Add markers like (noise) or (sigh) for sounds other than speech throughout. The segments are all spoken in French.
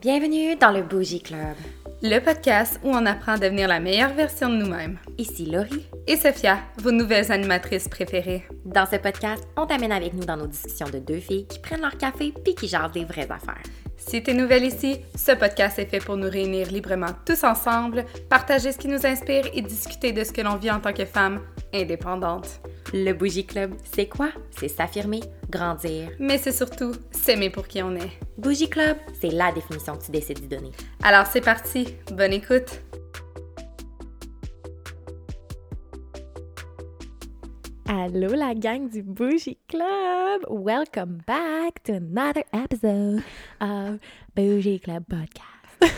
Bienvenue dans le Bougie Club. Le podcast où on apprend à devenir la meilleure version de nous-mêmes. Ici Laurie. Et Sophia, vos nouvelles animatrices préférées. Dans ce podcast, on t'amène avec nous dans nos discussions de deux filles qui prennent leur café puis qui jasent des vraies affaires. Si t'es nouvelle ici, ce podcast est fait pour nous réunir librement tous ensemble, partager ce qui nous inspire et discuter de ce que l'on vit en tant que femme indépendante. Le Bougie Club, c'est quoi? C'est s'affirmer, grandir. Mais c'est surtout s'aimer pour qui on est. Bougie Club, c'est la définition que tu décides d'y donner. Alors c'est parti, bonne écoute! Allô la gang du Bougie Club! Welcome back to another episode of Bougie Club Podcast.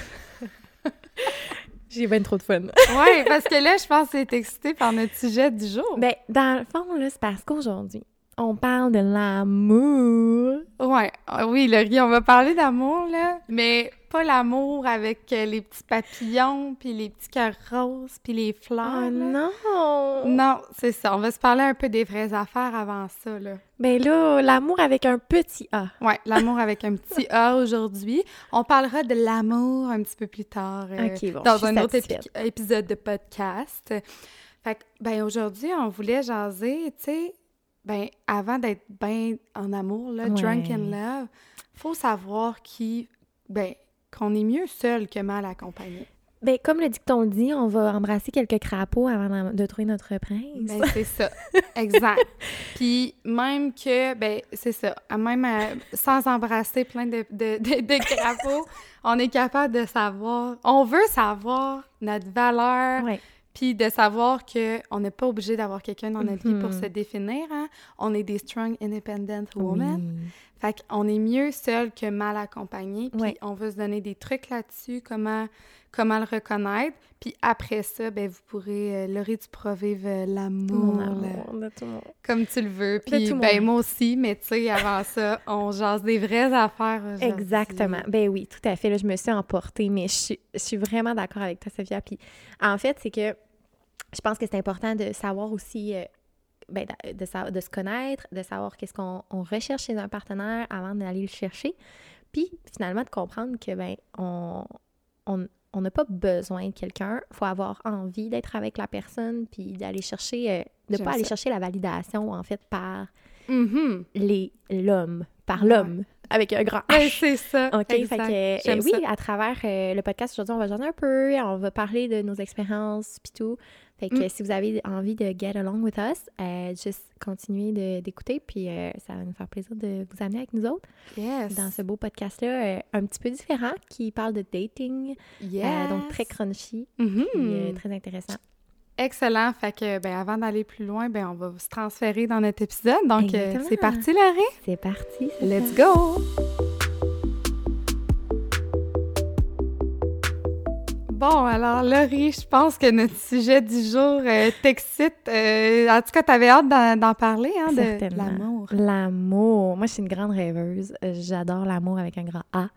(laughs) J'ai bien trop de fun. (laughs) ouais, parce que là, je pense que c'est excité par notre sujet du jour. Ben, dans le fond, là, c'est parce qu'aujourd'hui, on parle de l'amour. Ouais, ah oui, Laurie, on va parler d'amour, là, mais pas l'amour avec euh, les petits papillons, puis les petits cœurs roses, puis les fleurs. Oh non! Non, c'est ça. On va se parler un peu des vraies affaires avant ça, là. Ben là, l'amour avec un petit A. Ouais, l'amour avec un petit A aujourd'hui. On parlera de l'amour un petit peu plus tard euh, bon, dans un autre épi- épisode de podcast. Fait que, ben aujourd'hui, on voulait jaser, tu sais, ben avant d'être bien en amour, là, drunk Ouais. in love, faut savoir qui, ben, qu'on est mieux seul que mal accompagné. Ben, comme le dicton le dit, on va embrasser quelques crapauds avant de- trouver notre prince. Ben, c'est ça. Exact. (laughs) Puis même que, ben, c'est ça. Même euh, sans embrasser plein de, de, de, de crapauds, (laughs) on est capable de savoir, on veut savoir notre valeur, Ouais. puis de savoir que on n'est pas obligé d'avoir quelqu'un dans notre vie pour Mhm. se définir. Hein? On est des strong, independent women. Oui. Fait qu'on est mieux seul que mal accompagné. Puis Ouais. on veut se donner des trucs là-dessus, comment, comment le reconnaître. Puis après ça, ben vous pourrez, euh, Laurie, tu pourras vivre euh, l'amour, comme tu le veux. Puis ben moi aussi, mais tu sais, avant (laughs) ça, on jase des vraies affaires. Exactement. Ben oui, tout à fait. Là, je me suis emportée, mais je suis, je suis vraiment d'accord avec toi, Sophia. Puis en fait, c'est que je pense que c'est important de savoir aussi, euh, ben, de, de sa- de se connaître, de savoir qu'est-ce qu'on on recherche chez un partenaire avant d'aller le chercher. Puis finalement, de comprendre que, ben, on on- on n'a pas besoin de quelqu'un. Il faut avoir envie d'être avec la personne, puis d'aller chercher, euh, de pas aller chercher la validation, en fait, par Mhm. les l'homme, par Ouais. l'homme, avec un grand Ben, H. c'est ça. OK, exact. fait que, euh, oui, ça. à travers euh, le podcast aujourd'hui, on va jaser un peu, on va parler de nos expériences puis tout. Fait que Mm. si vous avez envie de get along with us, euh, juste continuez d'écouter, puis euh, ça va nous faire plaisir de vous amener avec nous autres Yes. dans ce beau podcast-là, euh, un petit peu différent, qui parle de dating, Yes. donc très crunchy, Mhm. puis euh, très intéressant. Excellent. Fait que, ben, avant d'aller plus loin, ben, on va se transférer dans notre épisode. Donc, c'est parti, Laurie? C'est parti. Let's ça. go! Bon, alors, Laurie, je pense que notre sujet du jour euh, t'excite. Euh, en tout cas, t'avais hâte d'en parler, hein, de Certainement. l'amour. L'amour. Moi, je suis une grande rêveuse. Euh, J'adore l'amour avec un grand A.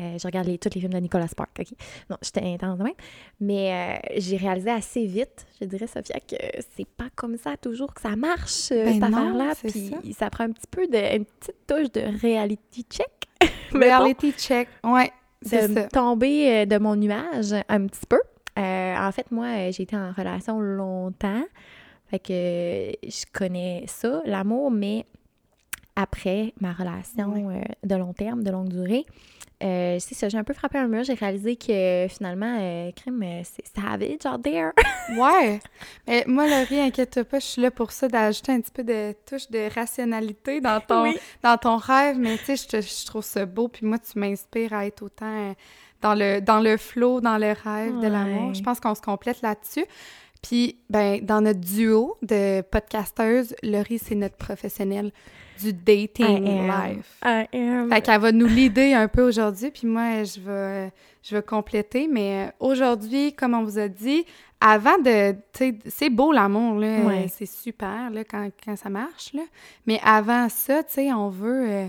Euh, je regarde les, tous les films de Nicolas Spark, OK? Non, j'étais intense de même. Mais euh, j'ai réalisé assez vite, je dirais, Sophia, que c'est pas comme ça toujours que ça marche, Ben cette affaire-là. Puis ça. ça. prend un petit peu de... une petite touche de reality check. (laughs) Reality check. Ouais, de ça. tomber euh, de mon nuage un petit peu. Euh, en fait, moi, j'ai été en relation longtemps. Fait que euh, je connais ça, l'amour, mais après ma relation euh, de long terme, de longue durée, euh, c'est ça, j'ai un peu frappé un mur. J'ai réalisé que finalement, euh, crime, euh, c'est savage out there. (laughs) Ouais. Mais moi, Laurie, inquiète pas, je suis là pour ça, d'ajouter un petit peu de touche de rationalité dans ton, Oui. dans ton rêve. Mais tu sais, je, trouve ça beau. Puis moi, tu m'inspires à être autant dans le, dans le flow, dans le rêve de l'amour. Je pense qu'on se complète là-dessus. Puis, ben, dans notre duo de podcasteuses, Laurie, c'est notre professionnelle du dating I am. life. I am. Fait qu'elle va nous l'aider un peu aujourd'hui, puis moi, je vais, je vais compléter. Mais aujourd'hui, comme on vous a dit, avant de... C'est beau l'amour, là. Ouais. C'est super, là, quand, quand ça marche, là. Mais avant ça, tu sais, on veut... euh,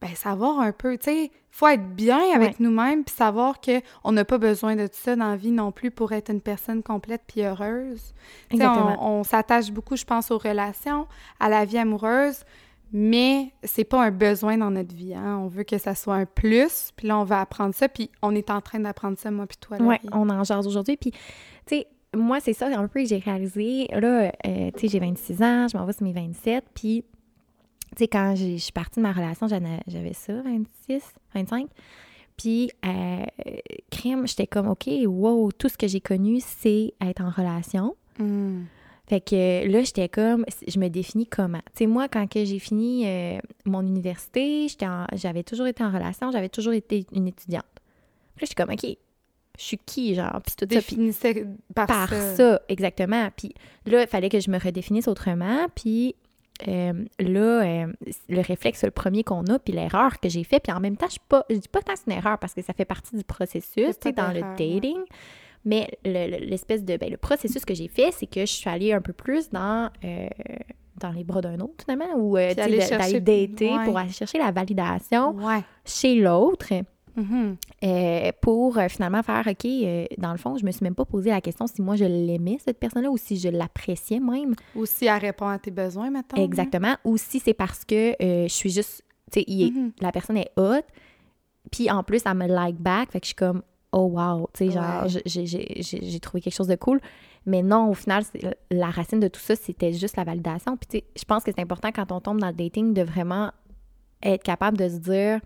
ben, savoir un peu, tu sais, faut être bien avec Ouais. nous-mêmes, puis savoir que on n'a pas besoin de tout ça dans la vie non plus pour être une personne complète puis heureuse. Tu sais, Exactement. on, on s'attache beaucoup, je pense, aux relations, à la vie amoureuse, mais c'est pas un besoin dans notre vie. Hein? On veut que ça soit un plus, puis là, on va apprendre ça, puis on est en train d'apprendre ça, moi puis toi. Oui, on en jase aujourd'hui. Puis, tu sais, moi, c'est ça un peu que j'ai réalisé. Là, euh, tu sais, j'ai 26 ans, je m'en vais sur mes 27, puis, tu sais, quand je suis partie de ma relation, j'avais ça, 26, 25. Puis, euh, crème, j'étais comme, OK, wow, tout ce que j'ai connu, c'est être en relation. Hmm. Fait que là, j'étais comme, je me définis comment? Tu sais, moi, quand j'ai fini euh, mon université, j'avais toujours été en relation, j'avais toujours été une étudiante. Puis là, j'étais comme, OK, je suis qui, genre, puis tout ça. par, par ça. exactement. Puis là, il fallait que je me redéfinisse autrement. Puis euh, là, euh, le réflexe, le premier qu'on a, puis l'erreur que j'ai fait, puis en même temps, je ne dis pas tant c'est une erreur parce que ça fait partie du processus, tu sais, dans le dating. Mais l'espèce de. Ben, le processus que j'ai fait, c'est que je suis allée un peu plus dans. Euh, dans les bras d'un autre, finalement, ou euh, d'aller dater pour aller chercher la validation chez l'autre. Mm-hmm. Euh, pour finalement faire, OK, dans le fond, je me suis même pas posé la question si moi je l'aimais, cette personne-là, ou si je l'appréciais même. Ou si elle répond à tes besoins, maintenant. Exactement. Ou si c'est parce que je suis juste, tu sais, mm-hmm. la personne est haute, puis en plus, elle me like back, fait que je suis comme, oh wow, tu sais, genre, j'ai trouvé quelque chose de cool. Mais non, au final, la racine de tout ça, c'était juste la validation. Puis, tu sais, je pense que c'est important quand on tombe dans le dating de vraiment être capable de se dire,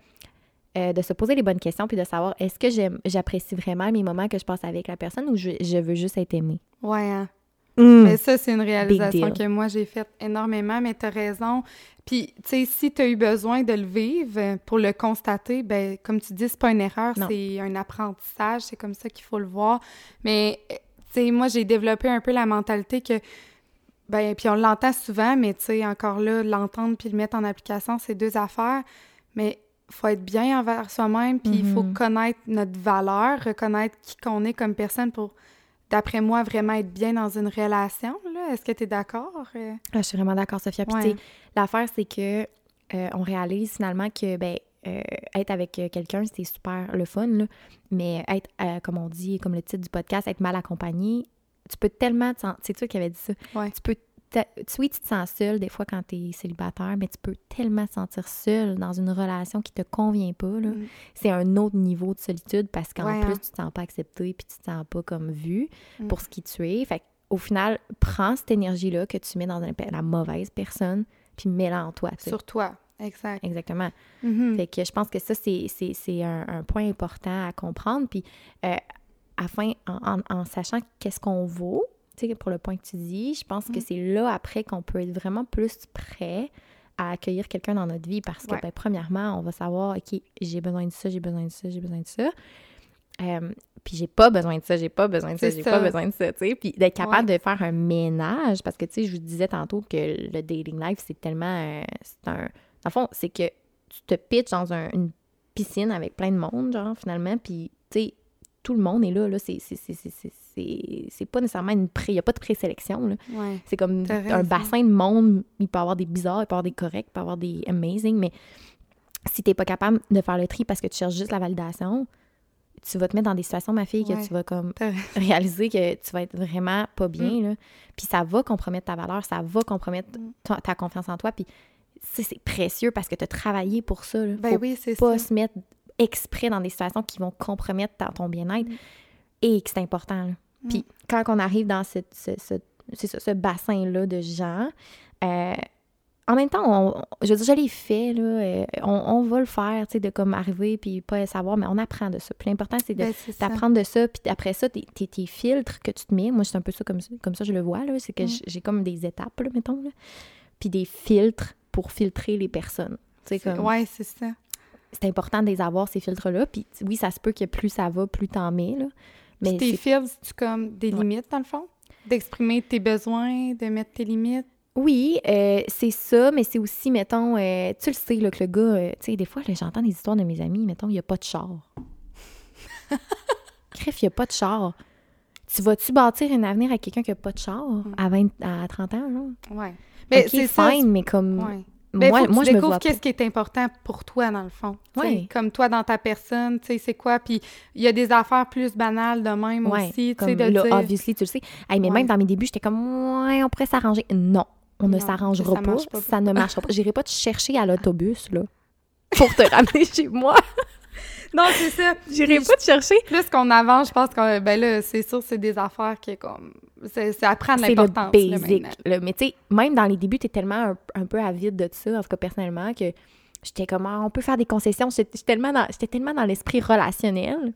euh, de se poser les bonnes questions, puis de savoir est-ce que j'apprécie vraiment mes moments que je passe avec la personne ou je, veux juste être aimée? Ouais, hein? Mm. Mais ça, c'est une réalisation que moi, j'ai faite énormément, mais tu as raison. Puis, tu sais, si tu as eu besoin de le vivre pour le constater, ben comme tu dis, c'est pas une erreur, c'est un apprentissage, c'est comme ça qu'il faut le voir. Mais, tu sais, moi, j'ai développé un peu la mentalité que, ben, puis on l'entend souvent, mais tu sais, encore là, l'entendre puis le mettre en application, c'est deux affaires. Mais faut être bien envers soi-même, puis il faut mm-hmm. connaître notre valeur, reconnaître qui qu'on est comme personne pour d'après moi, vraiment être bien dans une relation. Est-ce que tu es d'accord? Euh? Ah, je suis vraiment d'accord, Sophia. Puis, l'affaire, c'est que euh, on réalise finalement que, ben, euh, être avec quelqu'un, c'est super le fun, là. mais être, comme on dit, comme le titre du podcast, être mal accompagné, tu peux tellement... C'est toi qui avais dit ça. Tu peux oui, tu te sens seul des fois quand tu es célibataire, mais tu peux tellement te sentir seul dans une relation qui te convient pas. Mm. C'est un autre niveau de solitude parce qu'en plus, hein. tu te sens pas accepté puis tu te sens pas comme vu mm. pour ce qui tu es. Fait au final, prends cette énergie-là que tu mets dans la mauvaise personne puis mets-la en toi. Sur toi. Exact. Exactement. Mm-hmm. Fait que je pense que ça, c'est un, un, point important à comprendre. Puis, euh, afin, en, en sachant qu'est-ce qu'on vaut, pour le point que tu dis, je pense que mm. c'est là après qu'on peut être vraiment plus prêt à accueillir quelqu'un dans notre vie parce que, ben, premièrement, on va savoir, OK, j'ai besoin de ça, j'ai besoin de ça, j'ai besoin de ça. Euh, puis j'ai pas besoin de ça, j'ai pas besoin de ça, j'ai pas besoin de ça, tu sais. Puis d'être capable de faire un ménage, parce que, tu sais, je vous disais tantôt que le dating life, c'est tellement... Euh, c'est un... Dans le fond, c'est que tu te pitches dans une piscine avec plein de monde, genre, finalement, puis, tu sais, tout le monde est là, là. C'est c'est pas nécessairement une pré... Il n'y a pas de présélection. C'est comme un bassin de monde. Il peut y avoir des bizarres, il peut y avoir des corrects, il peut y avoir des amazing, mais si tu n'es pas capable de faire le tri parce que tu cherches juste la validation, tu vas te mettre dans des situations, ma fille, que tu vas comme (laughs) réaliser que tu vas être vraiment pas bien. Mm. Là. Puis ça va compromettre ta valeur, ça va compromettre mm. ta, confiance en toi. Puis c'est précieux parce que tu as travaillé pour ça. Là. Ben oui, c'est pas se mettre exprès dans des situations qui vont compromettre ton bien-être. Mm. Et que c'est important. Là. Puis mm. quand on arrive dans ce, ce, bassin-là de gens, euh, en même temps, on, je veux dire, je l'ai fait, là, euh, on, va le faire, tu sais, de comme arriver puis pas savoir, mais on apprend de ça. Puis l'important, c'est ben, d'apprendre de ça, puis après ça, tes, tes, filtres que tu te mets, moi, c'est un peu ça comme, comme ça, je le vois, là, c'est que mm. j'ai comme des étapes, là, mettons, là, puis des filtres pour filtrer les personnes. Comme... Ouais, c'est ça. C'est important de les avoir, ces filtres-là, puis oui, ça se peut que plus ça va, plus t'en mets, là. Mais tes feels, tu comme des limites, dans le fond? D'exprimer tes besoins, de mettre tes limites? Oui, euh, c'est ça, mais c'est aussi, mettons, euh, tu le sais, là, que le gars, euh, tu sais, des fois, j'entends des histoires de mes amis, mettons, il n'y a pas de char. (laughs) Cref, il n'y a pas de char. Tu vas-tu bâtir un avenir avec quelqu'un qui n'a pas de char mm. à, 20, à 30 ans, là? Ouais. Mais c'est fine, mais comme moi, moi je découvres qu'est-ce qui est important pour toi, dans le fond. Comme toi, dans ta personne, tu sais, c'est quoi? Puis il y a des affaires plus banales de même aussi, tu sais, de là, obviously, tu le sais. mais même dans mes débuts, j'étais comme, ouais, on pourrait s'arranger. Non. on ne s'arrangera ça pas, ça ne marchera pas. J'irai pas te chercher à (laughs) l'autobus, là, pour te ramener (laughs) chez moi. Non, c'est ça. J'irai pas te chercher. Plus qu'on avance, je pense que, ben là, c'est sûr, c'est des affaires qui, comme, c'est c'est à prendre C'est le l'importance, basic. là. Mais tu sais, même dans les débuts, t'es tellement un, un peu avide de ça, en tout cas personnellement, que j'étais comme, Ah, on peut faire des concessions. J'étais tellement dans, j'étais tellement dans l'esprit relationnel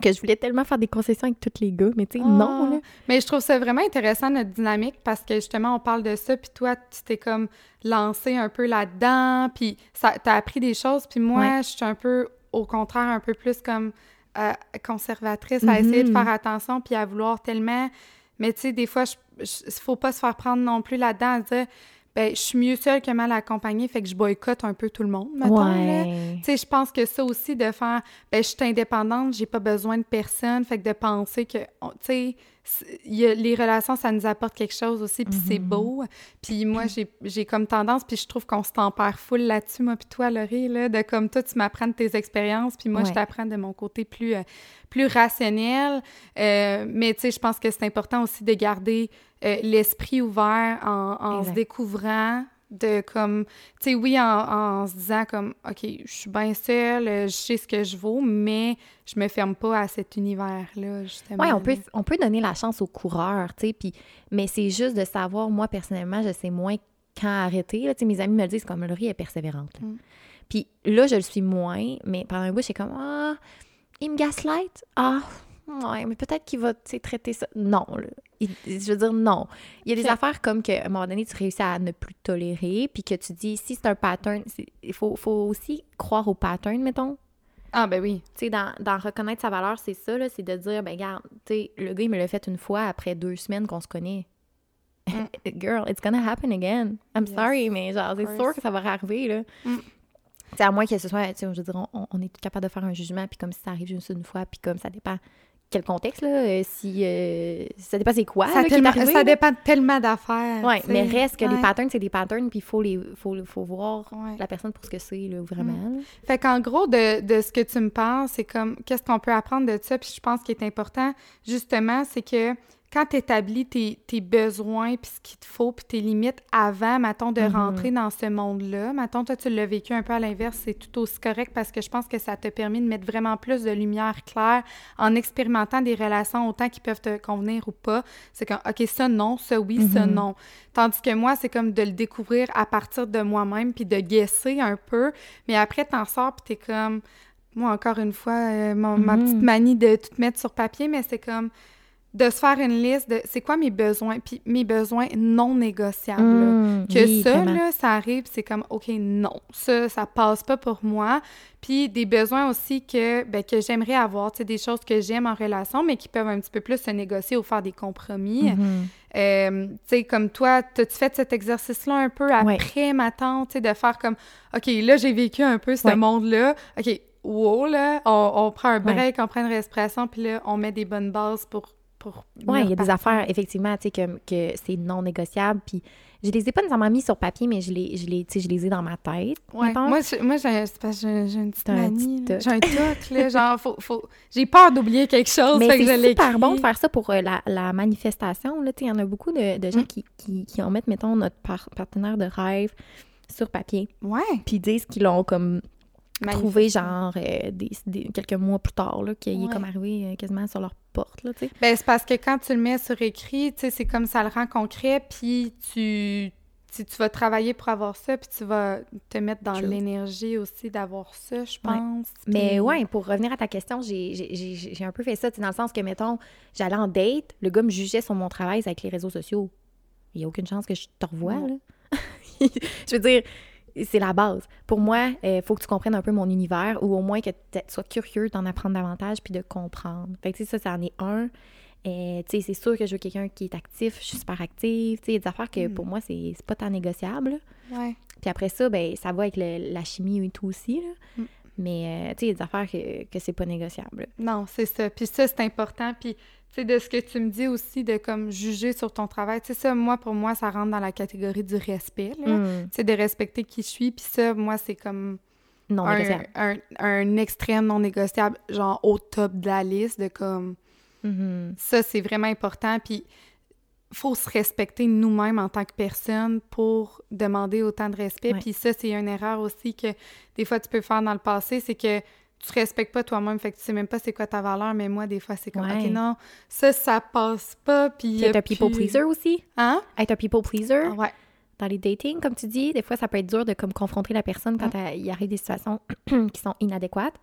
que je voulais tellement faire des concessions avec tous les gars. Mais tu sais, non, Ah. là. Mais je trouve ça vraiment intéressant, notre dynamique, parce que justement, on parle de ça, puis toi, tu t'es comme lancé un peu là-dedans, puis ça t'as appris des choses, puis moi, Ouais. je suis un peu, au contraire, un peu plus comme euh, conservatrice, à essayer de Mhm. faire attention, puis à vouloir tellement... Mais tu sais, des fois, il faut pas se faire prendre non plus là-dedans, à dire, ben, je suis mieux seule que mal accompagnée, fait que je boycotte un peu tout le monde, là. Ouais. Tu sais, je pense que ça aussi, de faire, ben, je suis indépendante, j'ai pas besoin de personne, fait que de penser que, tu sais, y a- les relations, ça nous apporte quelque chose aussi, puis c'est Mhm. beau. Puis moi, j'ai j'ai comme tendance, puis je trouve qu'on se tempère full là-dessus, moi, puis toi, Laurie, là, de comme toi, tu m'apprends de tes expériences, puis moi, je t'apprends de mon côté plus, euh, plus rationnel. Euh, mais tu sais, je pense que c'est important aussi de garder euh, l'esprit ouvert en, en se découvrant, de comme, tu sais, oui, en, en se disant comme, OK, je suis bien seule, je sais ce que je vaux, mais je me ferme pas à cet univers-là, justement. Ouais, on peut, on peut donner la chance aux coureurs, tu sais, puis mais c'est juste de savoir, moi, personnellement, je sais moins quand arrêter, là, tu sais, mes amis me le disent, comme, Laurie est persévérante, là. Mm. Puis là, je le suis moins, mais pendant un bout, c'est comme, ah, il me gaslight? Ah, ouais, mais peut-être qu'il va, tu sais, traiter ça. Non, là. Il- je veux dire, non. Il y a des affaires comme que, à un moment donné, tu réussis à ne plus tolérer, puis que tu dis, si c'est un pattern, c'est- il faut, faut aussi croire au pattern, mettons. Ah, ben oui. Tu sais, dans, dans reconnaître sa valeur, c'est ça, là, c'est de dire, ben regarde, tu sais, le gars, il me l'a fait une fois après deux semaines qu'on se connaît. (laughs) Girl, it's gonna happen again. I'm Yes. sorry, mais genre, c'est sûr que ça va arriver, là. Mm. Tu sais, à moins que ce soit, tu sais, je veux dire, on, on est capable de faire un jugement, puis comme si ça arrive juste une fois, puis comme ça dépend quel contexte, là, euh, si, euh, ça dépend c'est quoi, ça, là, qui est tellement- arrivé, ça là. dépend tellement d'affaires. Sais. mais reste que les patterns, c'est des patterns, puis il faut, les, faut, faut voir Ouais. la personne pour ce que c'est, là, vraiment. là. Fait qu'en gros, de, de ce que tu me parles, c'est comme, qu'est-ce qu'on peut apprendre de ça? Puis je pense qu'il est important, justement, c'est que quand tu établis tes, tes besoins, puis ce qu'il te faut, puis tes limites avant, mettons, de Mhm. rentrer dans ce monde-là, mettons, toi, tu l'as vécu un peu à l'inverse, c'est tout aussi correct parce que je pense que ça t'a permis de mettre vraiment plus de lumière claire en expérimentant des relations autant qui peuvent te convenir ou pas. C'est comme, OK, ça non, ça oui, ça Mhm. non. Tandis que moi, c'est comme de le découvrir à partir de moi-même, puis de guesser un peu. Mais après, t'en sors, puis t'es comme... Moi, encore une fois, euh, mon- ma Mhm. petite manie de tout mettre sur papier, mais c'est comme de se faire une liste de c'est quoi mes besoins, puis mes besoins non négociables. là. Mm, Que oui, ça, là, ça arrive, c'est comme, OK, non, ça, ça passe pas pour moi. Puis des besoins aussi que, ben, que j'aimerais avoir, tu sais, des choses que j'aime en relation, mais qui peuvent un petit peu plus se négocier ou faire des compromis. Mhm. Euh, tu sais, comme toi, t'as-tu fait cet exercice-là un peu Ouais. après ma tante, tu sais, de faire comme, OK, là, j'ai vécu un peu ce Ouais. monde-là. OK, wow, là, on, on prend un Ouais. break, on prend une respiration, puis là, on met des bonnes bases pour... pour Oui, il y a des affaires, effectivement, tu sais, que, que c'est non négociable. Puis je les ai pas nécessairement mis sur papier, mais je les, je les, je les ai dans ma tête. Ouais. Moi, je- moi j'ai parce que j'ai- une petite un manie. toc. J'ai un toc, là. (laughs) Genre, faut, faut... j'ai peur d'oublier quelque chose. mais c'est super bon de faire ça pour euh, la, la manifestation. Là, Tu sais, il y en a beaucoup de, de gens Mm. qui, qui, qui en mettent, mettons, notre par- partenaire de rêve sur papier. Ouais. Puis disent qu'ils l'ont comme trouvé, Manifestement. genre, euh, des, des- quelques mois plus tard, là, qu'il Ouais. est comme arrivé euh, quasiment sur leur porte, là, tu sais. Ben, c'est parce que quand tu le mets sur écrit, tu sais, c'est comme ça le rend concret, puis tu, tu, tu vas travailler pour avoir ça, puis tu vas te mettre dans l'énergie aussi d'avoir ça, je Ouais. pense. Mais ouais, pour revenir à ta question, j'ai un peu fait ça, tu sais, dans le sens que, mettons, j'allais en date, le gars me jugeait sur mon travail avec les réseaux sociaux. Il n'y a aucune chance que je te revoie, là. (laughs) je veux dire, c'est la base. Pour moi, il faut que tu comprennes un peu mon univers ou au moins que tu sois curieux d'en apprendre davantage puis de comprendre. Fait que, tu sais, ça, ça en est un. Euh, tu sais, c'est sûr que je veux quelqu'un qui est actif, je suis super active. Tu sais, il y a des affaires que Mm. pour moi, c'est pas tant négociable. Ouais. Puis après ça, ben, ça va avec le- la chimie et tout aussi. Là. Mm. Mais, euh, tu sais, il y a des affaires que, que c'est pas négociable. Non, c'est ça. Puis ça, c'est important. Puis, sais, de ce que tu me dis aussi, de comme juger sur ton travail, tu sais, ça, moi, pour moi, ça rentre dans la catégorie du respect, là. Mm. Tu sais, de respecter qui je suis. Puis ça, moi, c'est comme Non un, un, un extrême non négociable, genre au top de la liste, de comme... Mhm. Ça, c'est vraiment important. Puis faut se respecter nous-mêmes en tant que personne pour demander autant de respect. Ouais. Puis ça, c'est une erreur aussi que des fois tu peux faire dans le passé, c'est que tu te respectes pas toi-même, fait que tu sais même pas c'est quoi ta valeur, mais moi, des fois, c'est comme, Ouais. OK, non, ça, ça passe pas, puis... Être un people pleaser aussi? Hein? Être un people pleaser? Ah Ouais. dans les datings, comme tu dis, des fois, ça peut être dur de comme confronter la personne quand Mm. euh, il arrive des situations (clears throat) qui sont inadéquates.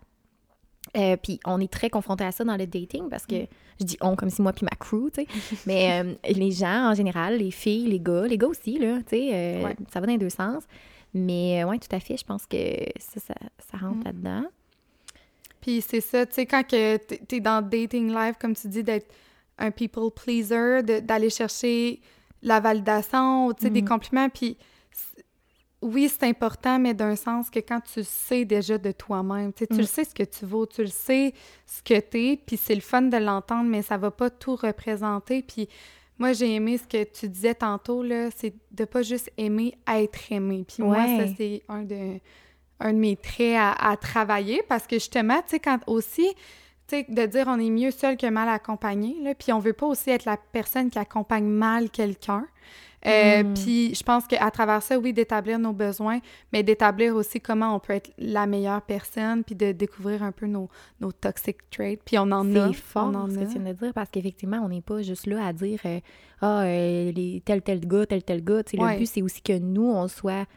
Euh, puis on est très confronté à ça dans le dating parce Mm. que je dis on comme si moi puis ma crew, tu sais. (laughs) Mais euh, les gens en général, les filles, les gars, les gars aussi, là, tu sais, euh, Ouais. ça va dans les deux sens. Mais ouais, tout à fait, je pense que ça, ça, ça rentre Mm. là-dedans. Puis c'est ça, tu sais, quand que t'es dans dating life, comme tu dis, d'être un people pleaser, de- d'aller chercher la validation, tu sais, des Mhm. compliments, puis oui, c'est important, mais d'un sens que quand tu sais déjà de toi-même, tu sais, tu Mm. le sais ce que tu vaux, tu le sais ce que t'es, puis c'est le fun de l'entendre, mais ça va pas tout représenter, puis moi, j'ai aimé ce que tu disais tantôt, là, c'est de pas juste aimer être aimé, puis moi, ça, c'est un de un de mes traits à, à travailler parce que justement, tu sais, quand aussi, tu sais, de dire on est mieux seul que mal accompagné, là, puis on veut pas aussi être la personne qui accompagne mal quelqu'un. Euh, Mm. Puis je pense qu'à travers ça, oui, d'établir nos besoins, mais d'établir aussi comment on peut être la meilleure personne, puis de découvrir un peu nos, nos toxic traits. Puis on en a. C'est fort on en ce que a. tu viens de dire parce qu'effectivement, on n'est pas juste là à dire euh, Ah, euh, tel, tel gars, tel, tel gars. Sais, Ouais. Le but, c'est aussi que nous, on soit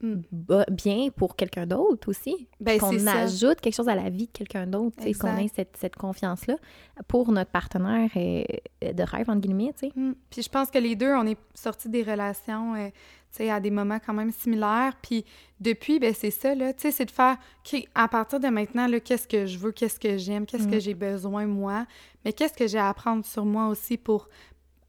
bien pour quelqu'un d'autre aussi. Ben, qu'on ajoute quelque chose à la vie de quelqu'un d'autre, qu'on ait cette, cette confiance-là pour notre partenaire euh, de rêve, entre guillemets. Mm. Puis je pense que les deux, on est sortis des relations, euh, à des moments quand même similaires. Puis depuis, ben c'est ça, là, c'est de faire, à partir de maintenant, qu'est-ce que je veux, qu'est-ce que j'aime, qu'est-ce Mm. que j'ai besoin, moi, mais qu'est-ce que j'ai à apprendre sur moi aussi pour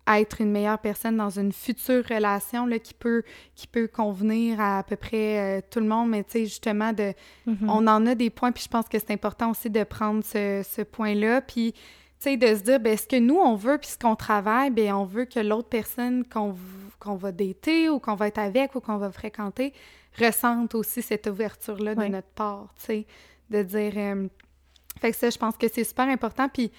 être une meilleure personne dans une future relation, là, qui peut, qui peut convenir à à peu près euh, tout le monde, mais tu sais, justement, de, Mm. on en a des points, puis je pense que c'est important aussi de prendre ce, ce point-là, puis tu sais, de se dire, ben, ce que nous, on veut, puis ce qu'on travaille, ben, on veut que l'autre personne qu'on va dater ou qu'on va être avec ou qu'on va fréquenter ressente aussi cette ouverture-là de notre part, tu sais, de dire... euh, fait que ça, je pense que c'est super important, puis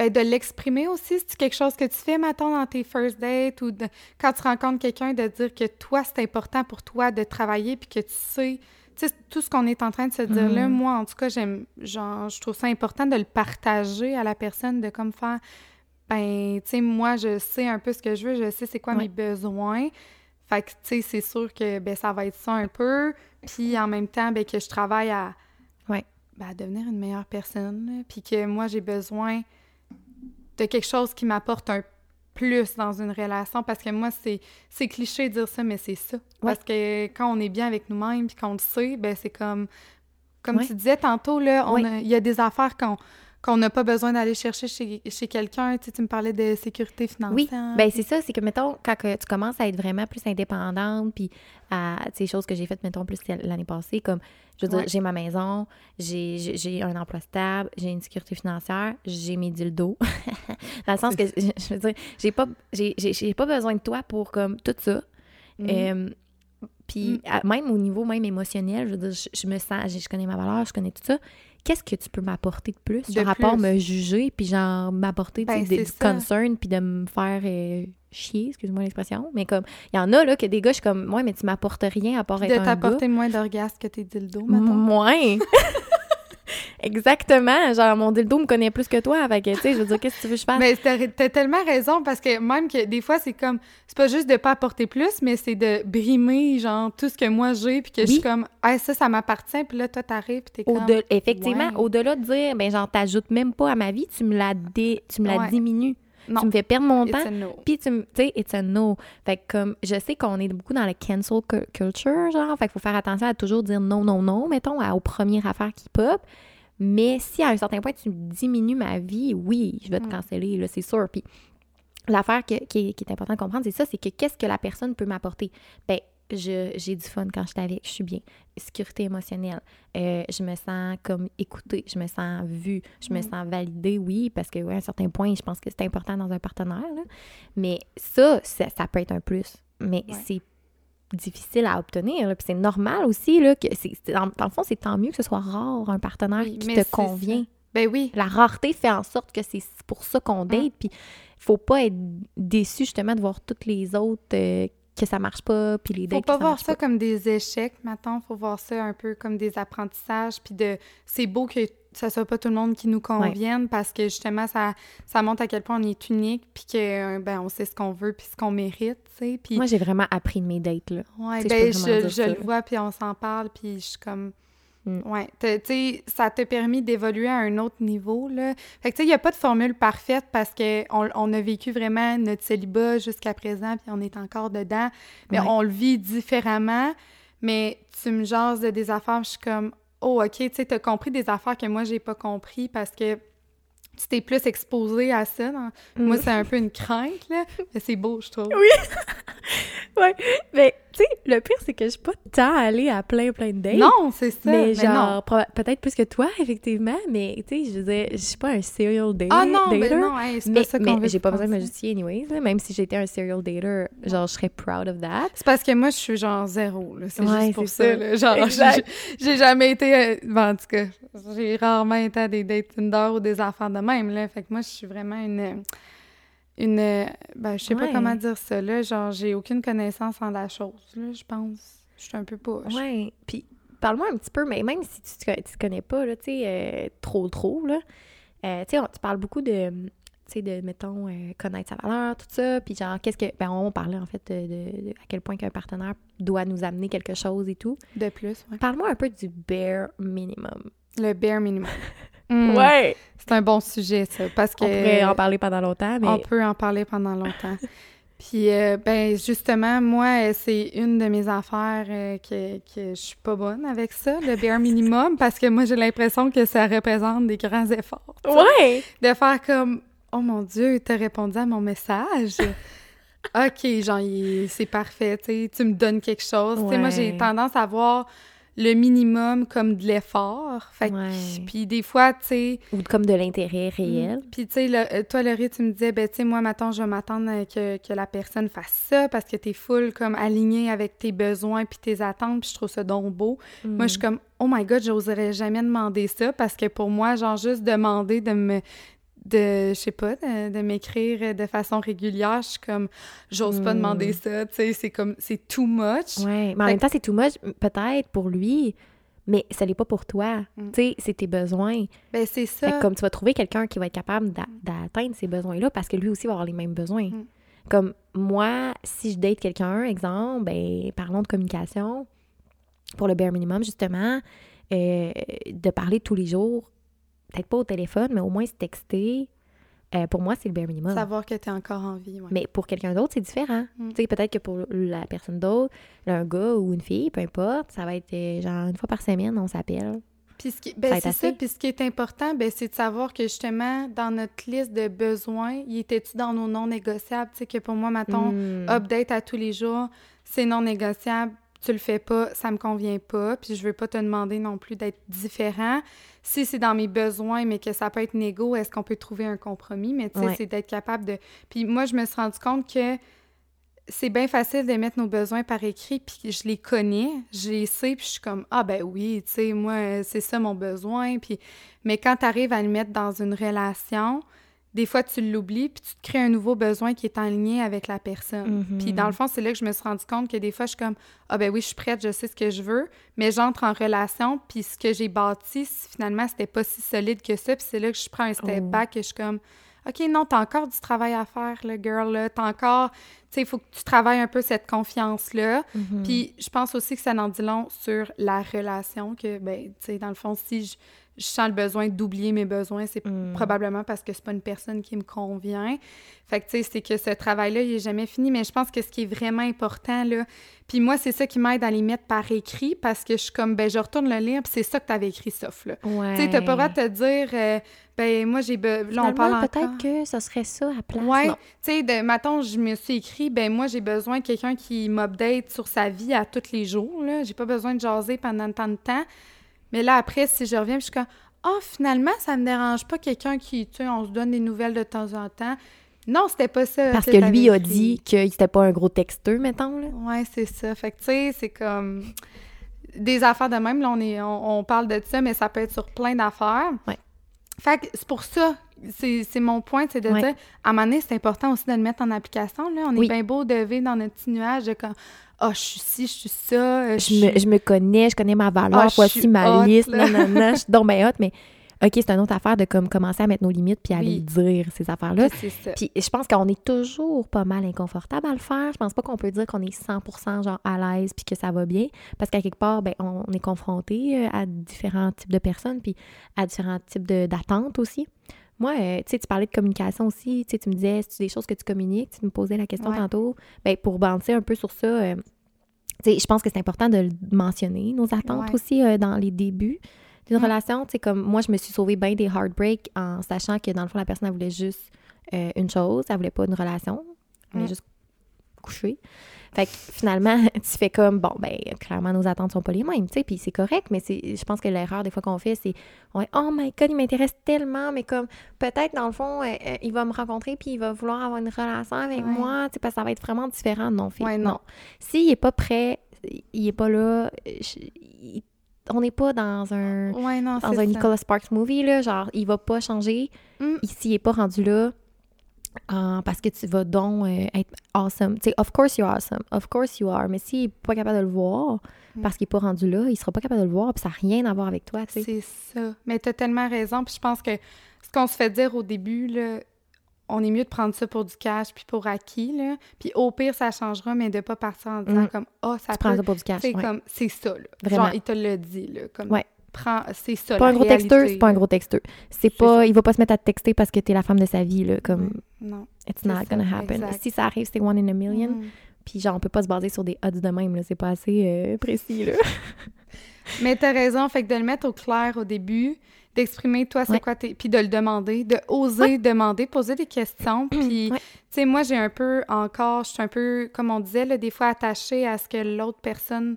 ben, de l'exprimer aussi, c'est quelque chose que tu fais, mettons, dans tes first dates ou de- quand tu rencontres quelqu'un, de dire que toi, c'est important pour toi de travailler, puis que tu sais tu sais, tout ce qu'on est en train de se dire là, Mhm. moi, en tout cas, j'aime, genre, je trouve ça important de le partager à la personne, de comme faire, ben, tu sais, moi, je sais un peu ce que je veux, je sais c'est quoi mes besoins. Fait que, tu sais, c'est sûr que, ben, ça va être ça un peu. Puis, en même temps, ben, que je travaille à, ben, à devenir une meilleure personne. Puis que moi, j'ai besoin de quelque chose qui m'apporte un plus dans une relation parce que moi c'est c'est cliché de dire ça mais c'est ça parce que quand on est bien avec nous-mêmes puis qu'on le sait ben c'est comme comme Ouais. tu disais tantôt là on Ouais. a- il y a des affaires qu'on qu'on n'a pas besoin d'aller chercher chez, chez quelqu'un tu sais tu me parlais de sécurité financière Oui, ben c'est ça, c'est que, mettons, quand que tu commences à être vraiment plus indépendante, puis à, sais, choses que j'ai faites, mettons, plus l'année passée, comme, je veux Ouais. dire, j'ai ma maison, j'ai un emploi stable, j'ai une sécurité financière, j'ai mes dildos, (laughs) dans le sens que, je, je veux dire, j'ai pas, pas besoin de toi pour, comme, tout ça. Mhm. Euh, puis à- même au niveau même émotionnel, je veux dire, je, je me sens, je, je connais ma valeur, je connais tout ça. Qu'est-ce que tu peux m'apporter de plus De par rapport à me juger, puis genre m'apporter Ben, des, du concern, puis de me faire euh, chier, excuse-moi l'expression. Mais comme, il y en a là que des gars, je suis comme, ouais, mais tu m'apportes rien à part être de un gars. t'apporter moins d'orgasme que tes dildos mettons Moins! (laughs) (laughs) Exactement! Genre, mon dildo me connaît plus que toi, fait que, tu sais, je veux dire, qu'est-ce que tu veux que je fasse? Mais t'as tellement raison parce que même que des fois c'est comme c'est pas juste de pas apporter plus mais c'est de brimer genre tout ce que moi j'ai puis que je suis comme ah ça ça m'appartient puis là toi t'arrives puis t'es comme effectivement, ouais. au-delà de dire, ben genre, t'ajoutes même pas à ma vie, tu me la, dé- tu me la Ouais. diminues. Non Tu me fais perdre mon it's temps. no. Puis tu sais, it's a no. Fait que comme, je sais qu'on est beaucoup dans le cancel cu- culture, genre, fait qu'il faut faire attention à toujours dire non, non, non, mettons, à- aux premières affaires qui pop. Mais si à un certain point, tu diminues ma vie, oui, je vais te Mm. canceller, là, c'est sûr. Puis l'affaire qui, est, qui est importante de comprendre, c'est ça, c'est que qu'est-ce que la personne peut m'apporter? Ben, j'ai du fun quand je suis avec, je suis bien. Sécurité émotionnelle. Euh, je me sens comme écoutée, je me sens vue, je me Mm. sens validée, oui, parce que, ouais, à un certain point, je pense que c'est important dans un partenaire. là. Mais ça, ça, ça peut être un plus. Mais Ouais. c'est difficile à obtenir. là. Puis c'est normal aussi, là, que c'est, dans, dans le fond, c'est tant mieux que ce soit rare un partenaire Oui, qui te convient. Ben oui. La rareté fait en sorte que c'est pour ça qu'on date, puis faut pas être déçu justement de voir toutes les autres euh, que ça marche pas, puis les dates Faut pas que ça voir ça comme des échecs, maintenant. Faut voir ça un peu comme des apprentissages, puis de... C'est beau que ça soit pas tout le monde qui nous convienne, parce que justement, ça, ça montre à quel point on est unique, puis que, euh, ben, on sait ce qu'on veut, puis ce qu'on mérite, tu sais. Puis, Moi, j'ai vraiment appris de mes dates, là. ouais, je ben, je, je le vois, puis on s'en parle, puis je suis comme... Mm. T'as- tu sais, ça t'a permis d'évoluer à un autre niveau, là. Fait que, tu sais, il n'y a pas de formule parfaite parce qu'on on a vécu vraiment notre célibat jusqu'à présent, puis on est encore dedans. Mais Ouais. on le vit différemment. Mais tu me jases de des affaires, je suis comme, oh, OK, tu sais, t'as compris des affaires que moi, j'ai pas compris parce que tu t'es plus exposé à ça. dans- Moi, Mm. c'est un peu une crainte, là. Mais c'est beau, je trouve. (laughs) Ouais, mais tu sais, le pire, c'est que je suis pas tant allée à plein, plein de dates. Non, c'est ça. Mais mais genre, non. peut-être plus que toi, (laughs) effectivement, mais tu sais, je veux dire, je suis pas un serial dater. Ah non, mais dater, non, hey, c'est mais, pas ça mais j'ai pas besoin de me justifier anyways, là, même si j'étais un serial dater, genre, je serais proud of that. C'est parce que moi, je suis genre zéro. C'est Ouais, juste pour c'est ça, ça. là. Genre, (laughs) j'ai jamais été... euh, ben, en tout cas, j'ai rarement été à des dates Tinder ou des affaires de même, là. Fait que moi, je suis vraiment une... Une... Ben, je sais pas comment dire ça, là. Genre, j'ai aucune connaissance en la chose, là, je pense. Je suis un peu poche. Ouais, puis parle-moi un petit peu, mais même si tu te, tu te connais pas, là, tu sais, euh, trop, trop, là, euh, tu sais, on- tu parles beaucoup de, tu sais, de, mettons, euh, connaître sa valeur, tout ça, puis genre, qu'est-ce que, ben, on parlait, en fait, de, de- de à quel point qu'un partenaire doit nous amener quelque chose et tout. De plus, ouais. Parle-moi un peu du bare minimum. Le bare minimum. (laughs) Mm. Ouais! C'est un bon sujet, ça, parce que... On pourrait en parler pendant longtemps, mais... On peut en parler pendant longtemps. (laughs) Puis, euh, ben, justement, moi, euh, c'est une de mes affaires euh, que, que je suis pas bonne avec ça, le bare (laughs) minimum, parce que moi, j'ai l'impression que ça représente des grands efforts. tu sais. Ouais! De faire comme, oh mon Dieu, t'as répondu à mon message? (laughs) OK, genre, c'est parfait, tu sais, tu me donnes quelque chose. Tu sais, moi, j'ai tendance à voir le minimum comme de l'effort. Fait puis des fois, tu sais, Ou comme de l'intérêt réel. Mm. Puis, tu sais, euh, toi, Laurie, tu me disais, ben, tu sais, moi, maintenant, je vais m'attendre que, que la personne fasse ça parce que t'es full, comme, aligné avec tes besoins puis tes attentes, puis je trouve ça donc beau. Moi, je suis comme, oh my God, j'oserais jamais demander ça parce que pour moi, genre, juste demander de me. De, je sais pas, de, de m'écrire de façon régulière, je suis comme, j'ose pas Mm. demander ça, tu sais, c'est comme, c'est too much. Ouais, mais en Fait même temps, c'est too much, peut-être pour lui, mais ça l'est pas pour toi. Mm. Tu sais, c'est tes besoins. Ben, c'est ça. comme tu vas trouver quelqu'un qui va être capable d'a- d'atteindre ces besoins-là parce que lui aussi va avoir les mêmes besoins. Mm. Comme moi, si je date quelqu'un, exemple, ben, parlons de communication, pour le bare minimum, justement, euh, de parler tous les jours, peut-être pas au téléphone, mais au moins se texter, euh, pour moi, c'est le bare minimum. Savoir que t'es encore en vie, ouais. Mais pour quelqu'un d'autre, c'est différent. Mm. Tu sais, peut-être que pour la personne d'autre, un gars ou une fille, peu importe, ça va être euh, genre une fois par semaine, on s'appelle. Puis ce qui, ben c'est ça. Puis ce qui est important, ben c'est de savoir que justement, dans notre liste de besoins, il était-tu dans nos non négociables? Tu sais, que pour moi, mettons, Mm. update à tous les jours, c'est non négociable, tu le fais pas, ça me convient pas, puis je veux pas te demander non plus d'être différent. Si c'est dans mes besoins, mais que ça peut être négo, est-ce qu'on peut trouver un compromis? Mais tu sais, Ouais. c'est d'être capable de... Puis moi, je me suis rendu compte que c'est bien facile de mettre nos besoins par écrit, puis je les connais, je les sais, puis je suis comme, ah ben oui, tu sais, moi, c'est ça mon besoin, puis... Mais quand tu arrives à le mettre dans une relation, des fois, tu l'oublies, puis tu te crées un nouveau besoin qui est en lien avec la personne. Mhm. Puis dans le fond, c'est là que je me suis rendu compte que des fois, je suis comme, ah ben oui, je suis prête, je sais ce que je veux, mais j'entre en relation, puis ce que j'ai bâti, finalement, c'était pas si solide que ça, puis c'est là que je prends un step Oh. back et je suis comme, OK, non, t'as encore du travail à faire, le girl, là. T'as encore, tu sais, il faut que tu travailles un peu cette confiance-là. Mhm. Puis je pense aussi que ça en dit long sur la relation, que, ben, tu sais, dans le fond, si je, je sens le besoin d'oublier mes besoins, c'est Mm. probablement parce que c'est pas une personne qui me convient. Fait que, tu sais, c'est que ce travail-là, il est jamais fini, mais je pense que ce qui est vraiment important, là, puis moi, c'est ça qui m'aide à les mettre par écrit, parce que je suis comme, ben, je retourne le lire, puis c'est ça que t'avais écrit, sauf, là. Ouais. Tu sais, t'as pas le droit de te dire, euh, ben, moi, j'ai... be- Là, on parle peut-être que ce serait ça à place. Ouais, tu sais, de matin, je me suis écrit, ben moi, j'ai besoin de quelqu'un qui m'update sur sa vie à tous les jours, là. J'ai pas besoin de jaser pendant tant de temps. Mais là, après, si je reviens, je suis comme, ah, finalement, ça me dérange pas quelqu'un qui, tu sais, on se donne des nouvelles de temps en temps. Non, c'était pas ça. Parce que lui a dit qu'il c'était pas un gros texteux, mettons. Là. Ouais, c'est ça. Fait que, tu sais, c'est comme des affaires de même. Là, on, est, on, on parle de ça, mais ça peut être sur plein d'affaires. Ouais. Fait que c'est pour ça, c'est c'est mon point, c'est de Ouais. dire, à un moment donné, c'est important aussi de le mettre en application. Là. On Oui. est bien beau de vivre dans notre petit nuage de comme, ah, je suis ci, je suis ça. euh, je me, je me connais, je connais ma valeur, Ah, voici ma hot, liste, là. non, non, non, je (laughs) suis donc bien hot, mais OK, c'est une autre affaire de comme commencer à mettre nos limites puis à Oui. dire, ces affaires-là. C'est ça. Puis je pense qu'on est toujours pas mal inconfortable à le faire. Je pense pas qu'on peut dire qu'on est 100% genre à l'aise puis que ça va bien parce qu'à quelque part ben on est confronté euh, à différents types de personnes puis à différents types d'attentes aussi. Moi, euh, tu sais, tu parlais de communication aussi, tu sais, tu me disais, c'est des choses que tu communiques, tu me posais la question Ouais. tantôt. Ben, pour bouncer un peu sur ça, euh, tu sais, je pense que c'est important de le mentionner, nos attentes Ouais. aussi euh, dans les débuts d'une Mm. relation. Tu sais, comme moi, je me suis sauvée bien des heartbreaks en sachant que dans le fond, la personne, elle voulait juste une chose, elle voulait pas une relation, elle voulait Mm. juste coucher. Fait que finalement, (laughs) tu fais comme, bon, ben, clairement, nos attentes sont pas les mêmes, tu sais, puis c'est correct, mais je pense que l'erreur des fois qu'on fait, c'est, est, oh my god, il m'intéresse tellement, mais comme, peut-être, dans le fond, euh, euh, il va me rencontrer, puis il va vouloir avoir une relation avec Ouais. moi, tu sais, parce que ça va être vraiment différent. Non, fille, Ouais, non. non. S'il est pas prêt, il est pas là, je- il- on n'est pas dans un Ouais, non, dans un ça. Nicolas Sparks movie, là, genre, il va pas changer. Mm. Ici, il est pas rendu là euh, parce que tu vas donc euh, être awesome. Tu sais, of course you're awesome. Of course you are. Mais s'il est pas capable de le voir Mm. parce qu'il est pas rendu là, il sera pas capable de le voir puis ça n'a rien à voir avec toi, tu sais. C'est ça. Mais t'as tellement raison. Puis je pense que ce qu'on se fait dire au début, là, on est mieux de prendre ça pour du cash puis pour acquis, là. Puis au pire, ça changera, mais de pas partir en disant Mm. comme « Ah, ça Tu prends ça pour du » cash. C'est ouais. comme, c'est ça, là. Vraiment. Genre, il te l'a dit, là. Comme, Ouais. C'est ça, Pas la un gros texteur, réalité, c'est pas un gros texteur. C'est pas, ça. il va pas se mettre à te texter parce que t'es la femme de sa vie, là, comme Non. it's not ça, gonna happen. exact. Si ça arrive, c'est one in a million. Mm. Puis genre, on peut pas se baser sur des odds de même, là, c'est pas assez euh, précis, là. (laughs) Mais t'as raison, fait que de le mettre au clair au début, d'exprimer toi c'est Ouais. quoi tes... puis de le demander, de oser demander, poser des questions, (clears throat) puis Ouais. tu sais moi j'ai un peu encore, je suis un peu comme on disait là, des fois attachée à ce que l'autre personne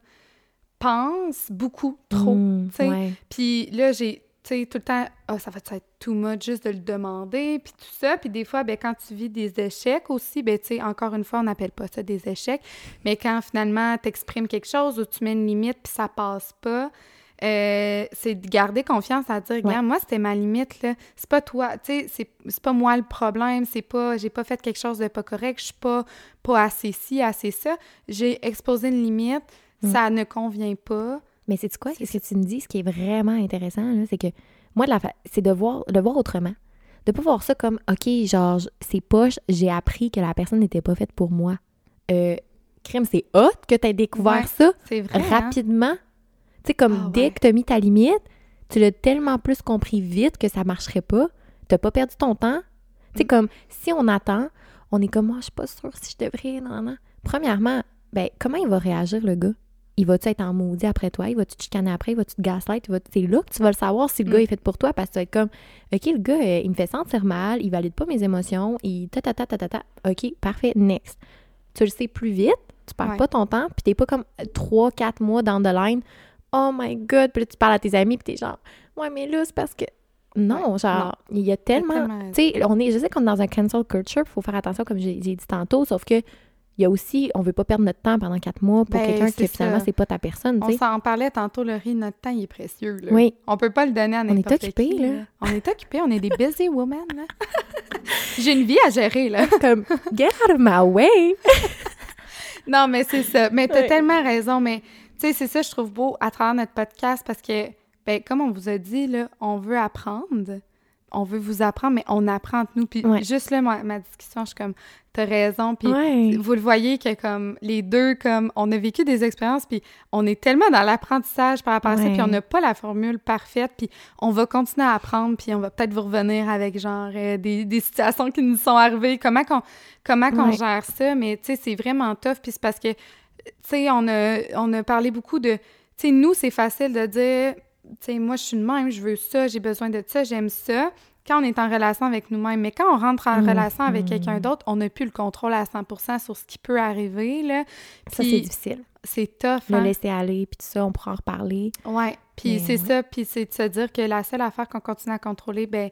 pense beaucoup trop. Mm, ouais. Puis là j'ai tout le temps ah ça va être too much juste de le demander puis tout ça puis des fois ben quand tu vis des échecs aussi ben tu encore une fois on n'appelle pas ça des échecs mais quand finalement tu exprimes quelque chose ou tu mets une limite puis ça passe pas euh, c'est de garder confiance à dire, regarde, moi, c'était ma limite, là. C'est pas toi, tu sais, c'est, c'est pas moi le problème, c'est pas, j'ai pas fait quelque chose de pas correct, je suis pas, pas assez ci, assez ça. J'ai exposé une limite, Mm. ça ne convient pas. Mais c'est quoi? C'est Ce que tu me dis, ce qui est vraiment intéressant, c'est que moi, de la fa- c'est de voir, de voir autrement. De pas voir ça comme, OK, genre, c'est poche, j'ai appris que la personne n'était pas faite pour moi. Euh, crime, c'est hot que tu aies découvert Ouais, ça hein? rapidement. Tu sais, comme Ah, dès ouais. que tu as mis ta limite, tu l'as tellement plus compris vite que ça marcherait pas. Tu pas perdu ton temps. Tu sais, Mm. comme si on attend, on est comme, moi, je suis pas sûre si je devrais. Non, non. Premièrement, ben, comment il va réagir, le gars? Il va-tu être en maudit après toi? Il va-tu te chicaner après? Il va-tu te gaslight? Va C'est là que tu vas le savoir si le Mm. gars est fait pour toi parce que tu vas être comme, OK, le gars, euh, il me fait sentir mal, il valide pas mes émotions, il ta ta ta ta ta ta. OK, parfait, next. Tu le sais plus vite, tu perds Ouais. pas ton temps, puis t'es pas comme 3-4 mois dans the line. Oh my god, puis là, tu parles à tes amis, puis t'es genre, ouais, mais là, c'est parce que. Non, Ouais, genre, il y a tellement. Tu sais, on est, je sais qu'on est dans un cancel culture, il faut faire attention, comme j'ai dit tantôt, sauf que il y a aussi, on veut pas perdre notre temps pendant quatre mois pour Ben, quelqu'un que finalement, c'est pas ta personne, On s'en parlait tantôt, Laurie, notre temps, il est précieux. Là. Oui. On peut pas le donner à On est n'importe qui. occupés, là. On est occupés, on est des busy women. là. (laughs) J'ai une vie à gérer, là. (laughs) comme, get out of my way! (laughs) Non, mais c'est ça. Mais t'as Ouais. tellement raison. Mais tu sais, c'est ça, je trouve beau à travers notre podcast parce que, ben, comme on vous a dit, là, on veut apprendre. On veut vous apprendre, mais on apprend entre nous. Puis Ouais. juste là, ma, ma discussion, je suis comme, t'as raison. Puis Ouais. vous le voyez que comme les deux, comme on a vécu des expériences, puis on est tellement dans l'apprentissage par rapport à ça, Ouais. puis on n'a pas la formule parfaite, puis on va continuer à apprendre, puis on va peut-être vous revenir avec genre euh, des, des situations qui nous sont arrivées, comment qu'on comment qu'on Ouais. gère ça, mais tu sais, c'est vraiment tough, puis c'est parce que, tu sais, on a, on a parlé beaucoup de, tu sais, nous, c'est facile de dire, tu sais, moi, je suis de même, je veux ça, j'ai besoin de ça, j'aime ça, quand on est en relation avec nous-mêmes. Mais quand on rentre en Mhm. relation avec quelqu'un d'autre, on n'a plus le contrôle à 100% sur ce qui peut arriver, là. Ça, c'est difficile. c'est tough, Le hein? laisser aller, puis tout ça, on pourra en reparler. Ouais. Puis c'est ouais. ça, puis c'est de se dire que la seule affaire qu'on continue à contrôler, ben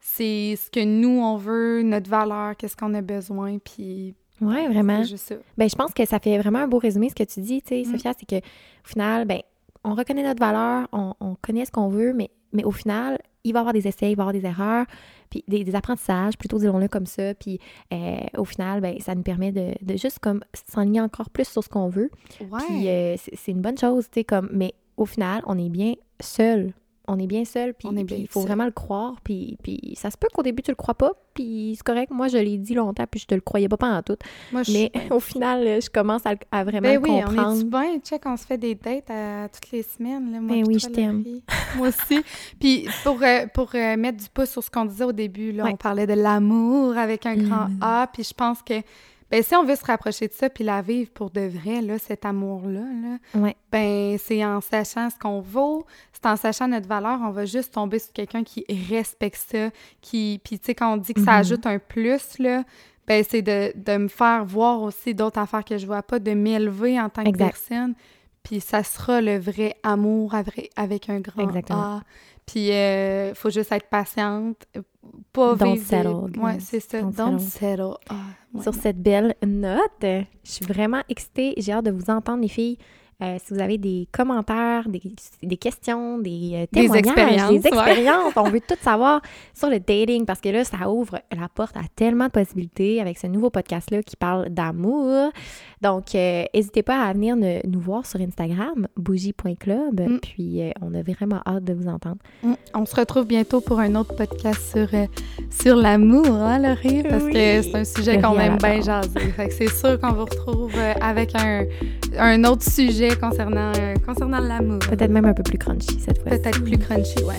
c'est ce que nous, on veut, notre valeur, qu'est-ce qu'on a besoin, puis Ouais, vraiment. juste ça. Ben, je pense que ça fait vraiment un beau résumé ce que tu dis, tu sais, Mm. Sophia, c'est que au final, ben, on reconnaît notre valeur, on, on connaît ce qu'on veut, mais, mais au final, il va y avoir des essais, il va y avoir des erreurs, puis des, des apprentissages, plutôt disons-le comme ça. Puis euh, au final, ben, ça nous permet de, de juste comme s'enligner encore plus sur ce qu'on veut. Ouais. Puis euh, c'est c'est une bonne chose, tu sais, comme, mais au final, on est bien seul. On est bien seul, puis On il faut seul. vraiment le croire, puis, puis ça se peut qu'au début tu le crois pas, puis c'est correct, moi je l'ai dit longtemps, puis je te le croyais pas pendant tout, Moi, je mais (laughs) au final, je commence à, vraiment Ben le oui, on comprendre. est bien, check, on se fait des dates à, toutes les semaines. Là, moi Ben oui, je t'aime. (laughs) Moi aussi. Puis pour, euh, pour euh, mettre du pouce sur ce qu'on disait au début, là, Ouais. on parlait de l'amour avec un grand L'amour. A, puis je pense que ben, si on veut se rapprocher de ça puis la vivre pour de vrai, là, cet amour-là, là, Ouais. ben c'est en sachant ce qu'on vaut, c'est en sachant notre valeur, on va juste tomber sur quelqu'un qui respecte ça, qui puis tu sais quand on dit que ça Mhm. ajoute un plus là, ben c'est de, de me faire voir aussi d'autres affaires que je vois pas, de m'élever en tant que personne, puis ça sera le vrai amour avec, avec un grand Exactement. A. Puis euh, faut juste être patiente, pas Don't vivre settle, Ouais, c'est ça. Don't Don't, settle. settle. Ah, ouais, Sur non. cette belle note, je suis vraiment excitée. J'ai hâte de vous entendre, les filles. Euh, si vous avez des commentaires, des, des questions, des euh, Des témoignages, expériences, des ouais. expériences, on veut tout savoir sur le dating parce que là, ça ouvre la porte à tellement de possibilités avec ce nouveau podcast-là qui parle d'amour. Donc, euh, n'hésitez pas à venir ne- nous voir sur Instagram, bougie.club. Mm. Puis, euh, on a vraiment hâte de vous entendre. Mm. On se retrouve bientôt pour un autre podcast sur, sur l'amour, hein, Laurie? Parce Oui. que c'est un sujet qu'on aime bien jaser. C'est sûr qu'on vous retrouve avec un, un autre sujet concernant, euh, concernant l'amour. Peut-être même un peu plus crunchy cette fois. Peut-être plus crunchy, ouais.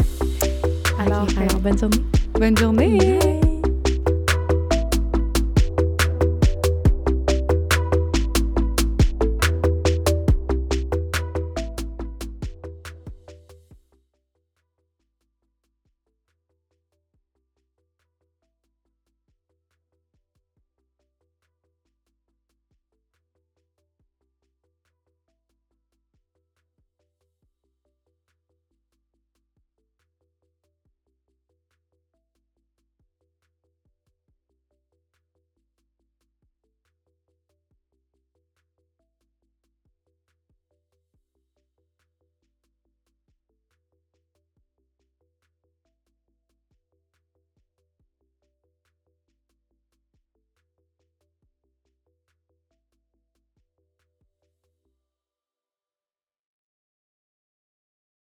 Alors, bonne journée. bonne journée!